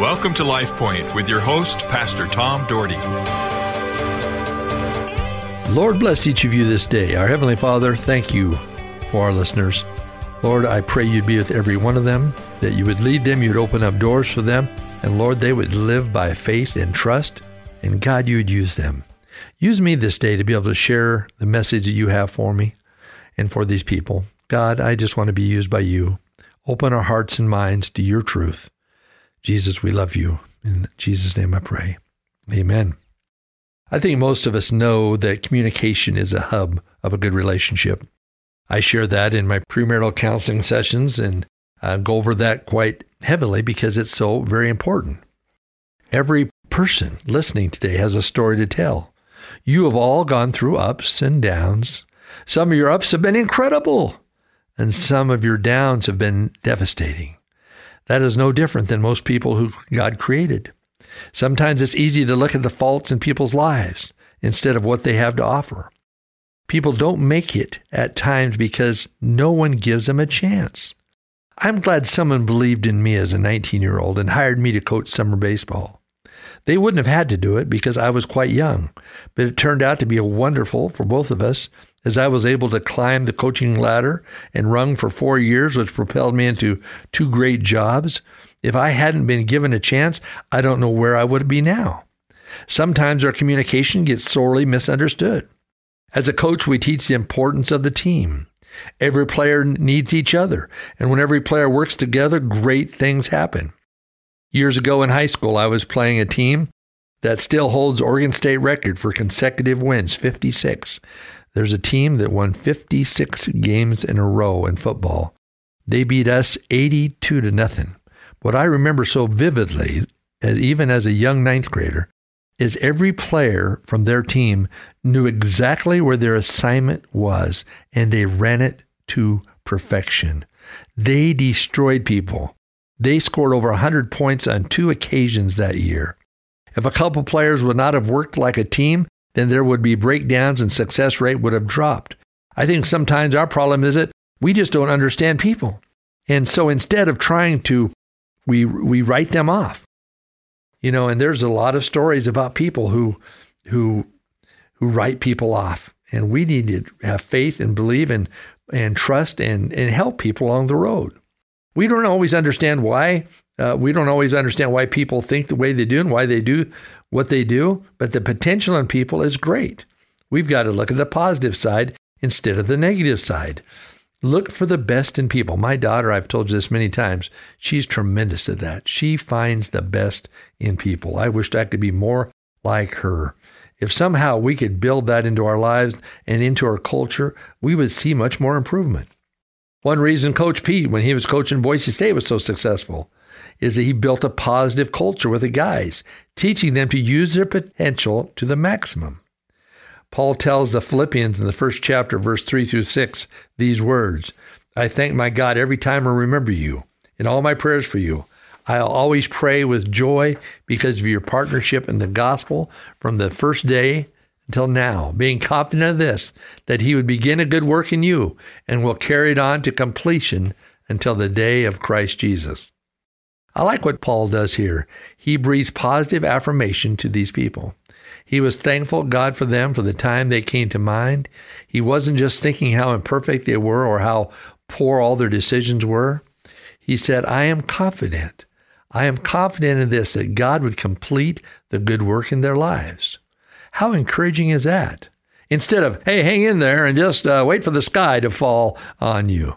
Welcome to Life Point with your host, Pastor Tom Dougherty. Lord bless each of you this day. Our Heavenly Father, thank you for our listeners. Lord, I pray you'd be with every one of them, that you would lead them, you'd open up doors for them, and Lord, they would live by faith and trust, and God, you would use them. Use me this day to be able to share the message that you have for me and for these people. God, I just want to be used by you. Open our hearts and minds to your truth. Jesus, we love you. In Jesus' name I pray. Amen. I think most of us know that communication is a hub of a good relationship. I share that in my premarital counseling sessions and I go over that quite heavily because it's so very important. Every person listening today has a story to tell. You have all gone through ups and downs. Some of your ups have been incredible, and some of your downs have been devastating. That is no different than most people who God created. Sometimes it's easy to look at the faults in people's lives instead of what they have to offer. People don't make it at times because no one gives them a chance. I'm glad someone believed in me as a 19 year old and hired me to coach summer baseball. They wouldn't have had to do it because I was quite young, but it turned out to be a wonderful for both of us as I was able to climb the coaching ladder and rung for four years, which propelled me into two great jobs. If I hadn't been given a chance, I don't know where I would be now. Sometimes our communication gets sorely misunderstood. As a coach, we teach the importance of the team. Every player needs each other, and when every player works together, great things happen. Years ago in high school, I was playing a team that still holds Oregon State record for consecutive wins, 56. There's a team that won 56 games in a row in football. They beat us 82 to nothing. What I remember so vividly, even as a young ninth grader, is every player from their team knew exactly where their assignment was and they ran it to perfection. They destroyed people. They scored over 100 points on two occasions that year. If a couple players would not have worked like a team, then there would be breakdowns and success rate would have dropped. I think sometimes our problem is that we just don't understand people. And so instead of trying to, we, we write them off. You know, and there's a lot of stories about people who, who, who write people off. And we need to have faith and believe and, and trust and, and help people along the road. We don't always understand why. Uh, we don't always understand why people think the way they do and why they do what they do, but the potential in people is great. We've got to look at the positive side instead of the negative side. Look for the best in people. My daughter, I've told you this many times, she's tremendous at that. She finds the best in people. I wished I could be more like her. If somehow we could build that into our lives and into our culture, we would see much more improvement. One reason Coach Pete, when he was coaching Boise State, was so successful is that he built a positive culture with the guys, teaching them to use their potential to the maximum. Paul tells the Philippians in the first chapter, verse 3 through 6, these words I thank my God every time I remember you in all my prayers for you. I'll always pray with joy because of your partnership in the gospel from the first day until now, being confident of this, that he would begin a good work in you and will carry it on to completion until the day of Christ Jesus. I like what Paul does here. He breathes positive affirmation to these people. He was thankful God for them for the time they came to mind. He wasn't just thinking how imperfect they were or how poor all their decisions were. He said, I am confident. I am confident in this that God would complete the good work in their lives. How encouraging is that? Instead of, hey, hang in there and just uh, wait for the sky to fall on you.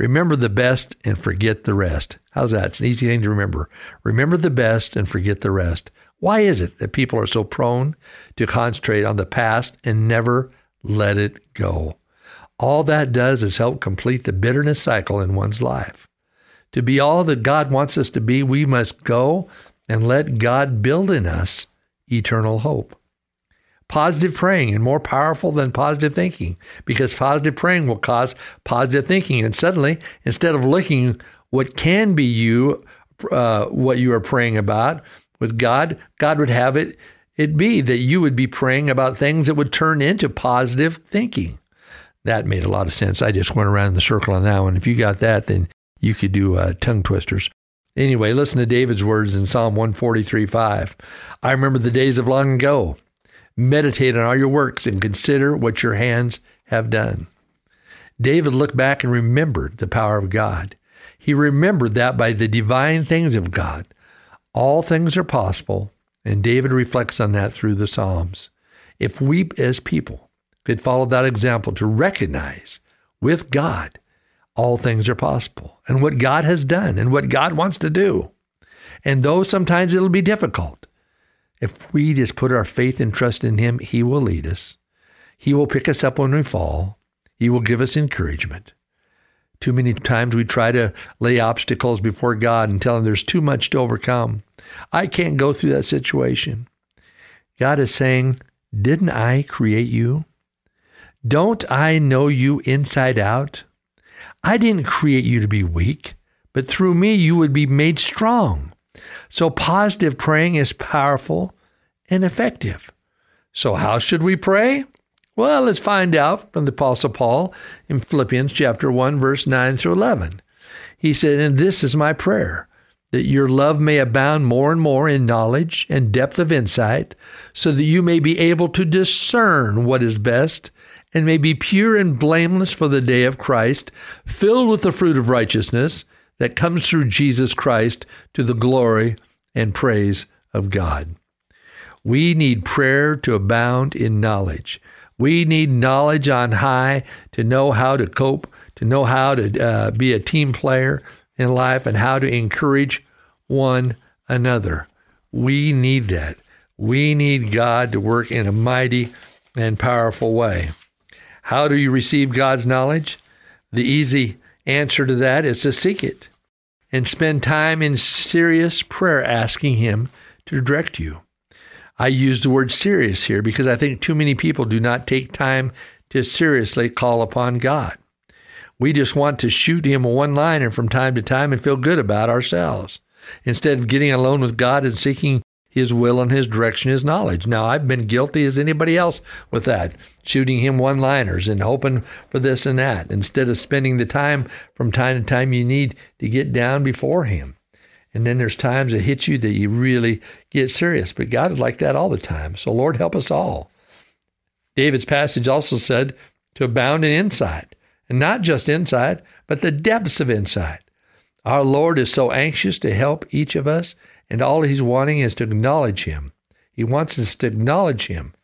Remember the best and forget the rest. How's that? It's an easy thing to remember. Remember the best and forget the rest. Why is it that people are so prone to concentrate on the past and never let it go? All that does is help complete the bitterness cycle in one's life. To be all that God wants us to be, we must go and let God build in us eternal hope. Positive praying and more powerful than positive thinking because positive praying will cause positive thinking. And suddenly, instead of looking what can be you, uh, what you are praying about with God, God would have it it be that you would be praying about things that would turn into positive thinking. That made a lot of sense. I just went around in the circle on that one. If you got that, then you could do uh, tongue twisters. Anyway, listen to David's words in Psalm 143 5. I remember the days of long ago. Meditate on all your works and consider what your hands have done. David looked back and remembered the power of God. He remembered that by the divine things of God, all things are possible, and David reflects on that through the Psalms. If we as people could follow that example to recognize with God all things are possible and what God has done and what God wants to do. And though sometimes it'll be difficult, if we just put our faith and trust in Him, He will lead us. He will pick us up when we fall. He will give us encouragement. Too many times we try to lay obstacles before God and tell Him there's too much to overcome. I can't go through that situation. God is saying, Didn't I create you? Don't I know you inside out? I didn't create you to be weak, but through me you would be made strong. So positive praying is powerful and effective. So, how should we pray? Well, let's find out from the Apostle Paul in Philippians chapter 1, verse 9 through 11. He said, And this is my prayer, that your love may abound more and more in knowledge and depth of insight, so that you may be able to discern what is best and may be pure and blameless for the day of Christ, filled with the fruit of righteousness that comes through Jesus Christ to the glory and praise of God. We need prayer to abound in knowledge. We need knowledge on high to know how to cope, to know how to uh, be a team player in life, and how to encourage one another. We need that. We need God to work in a mighty and powerful way. How do you receive God's knowledge? The easy answer to that is to seek it and spend time in serious prayer asking Him to direct you. I use the word serious here because I think too many people do not take time to seriously call upon God. We just want to shoot Him a one liner from time to time and feel good about ourselves instead of getting alone with God and seeking his will and his direction, his knowledge. Now, I've been guilty as anybody else with that, shooting him one liners and hoping for this and that, instead of spending the time from time to time you need to get down before him. And then there's times that hit you that you really get serious. But God is like that all the time. So, Lord, help us all. David's passage also said to abound in insight, and not just insight, but the depths of insight. Our Lord is so anxious to help each of us and all he's wanting is to acknowledge him. He wants us to acknowledge him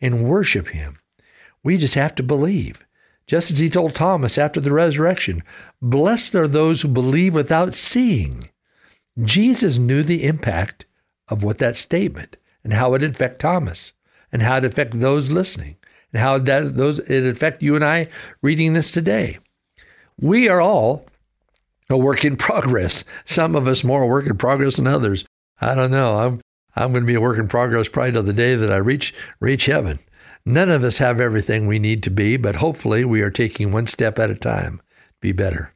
and worship him. We just have to believe. Just as he told Thomas after the resurrection, blessed are those who believe without seeing. Jesus knew the impact of what that statement and how it affect Thomas and how it affect those listening and how that those it affect you and I reading this today. We are all a work in progress. Some of us more work in progress than others. I don't know. I'm I'm going to be a work in progress probably till the day that I reach reach heaven. None of us have everything we need to be, but hopefully we are taking one step at a time to be better.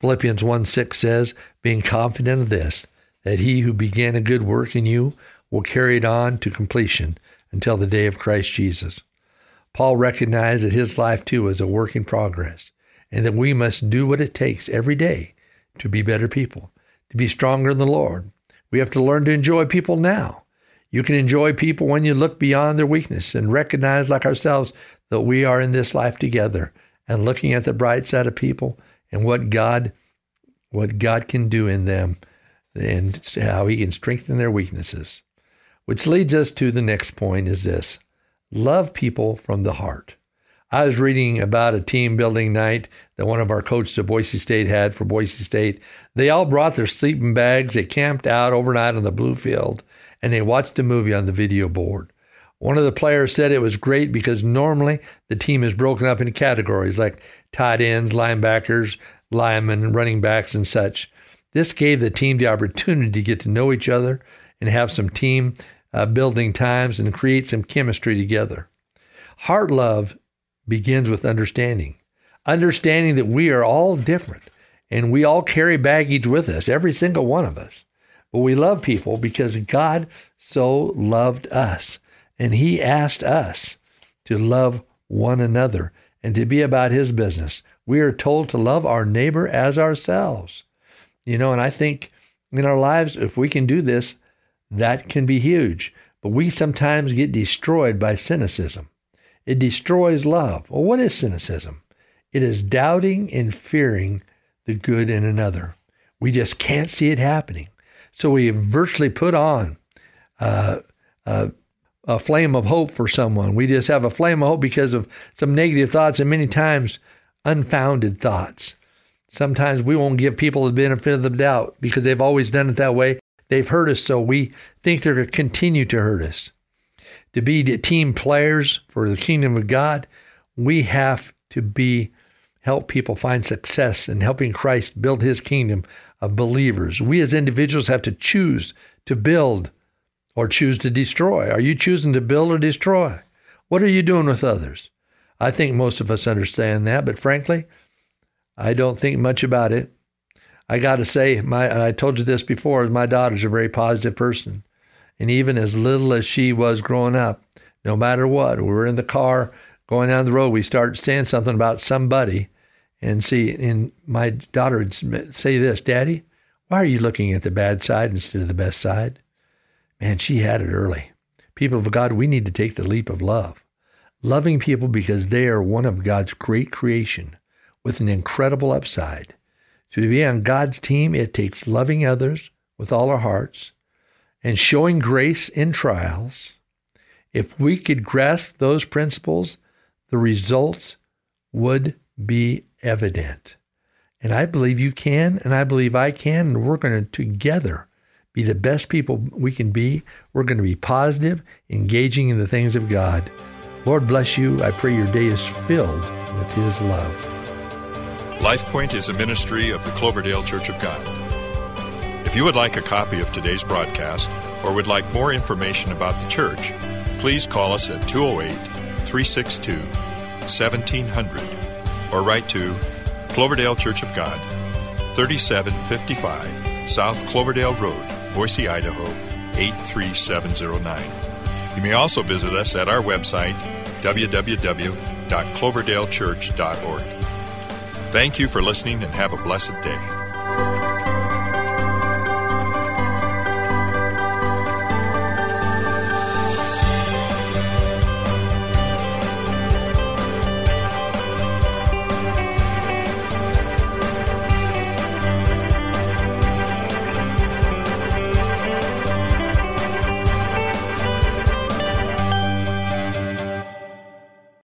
Philippians 1 6 says, being confident of this, that he who began a good work in you will carry it on to completion until the day of Christ Jesus. Paul recognized that his life too was a work in progress and that we must do what it takes every day to be better people, to be stronger in the Lord. We have to learn to enjoy people now. You can enjoy people when you look beyond their weakness and recognize, like ourselves, that we are in this life together and looking at the bright side of people and what God what God can do in them and how he can strengthen their weaknesses. Which leads us to the next point is this. Love people from the heart. I was reading about a team building night that one of our coaches at Boise State had for Boise State. They all brought their sleeping bags. They camped out overnight on the blue field and they watched a movie on the video board. One of the players said it was great because normally the team is broken up into categories like tight ends, linebackers, linemen, running backs, and such. This gave the team the opportunity to get to know each other and have some team uh, building times and create some chemistry together. Heart love begins with understanding. Understanding that we are all different and we all carry baggage with us, every single one of us. But we love people because God so loved us and He asked us to love one another and to be about His business. We are told to love our neighbor as ourselves. You know, and I think in our lives, if we can do this, that can be huge. But we sometimes get destroyed by cynicism. It destroys love. Well, what is cynicism? It is doubting and fearing the good in another. We just can't see it happening. So we virtually put on uh, uh, a flame of hope for someone. We just have a flame of hope because of some negative thoughts and many times unfounded thoughts. Sometimes we won't give people the benefit of the doubt because they've always done it that way. They've hurt us, so we think they're going to continue to hurt us. To be team players for the kingdom of God, we have to be help people find success in helping Christ build his kingdom of believers. We as individuals have to choose to build or choose to destroy? Are you choosing to build or destroy? What are you doing with others? I think most of us understand that, but frankly, I don't think much about it. I got to say, my I told you this before. My daughter's a very positive person, and even as little as she was growing up, no matter what, we were in the car going down the road, we start saying something about somebody, and see, and my daughter would say this, "Daddy, why are you looking at the bad side instead of the best side?" Man, she had it early. People of God, we need to take the leap of love. Loving people because they are one of God's great creation with an incredible upside. To be on God's team, it takes loving others with all our hearts and showing grace in trials. If we could grasp those principles, the results would be evident. And I believe you can, and I believe I can, and we're going to together be the best people we can be. We're going to be positive, engaging in the things of God. Lord bless you. I pray your day is filled with His love. LifePoint is a ministry of the Cloverdale Church of God. If you would like a copy of today's broadcast or would like more information about the church, please call us at 208 362 1700 or write to Cloverdale Church of God, 3755 South Cloverdale Road, Boise, Idaho 83709. You may also visit us at our website, www.cloverdalechurch.org. Thank you for listening and have a blessed day.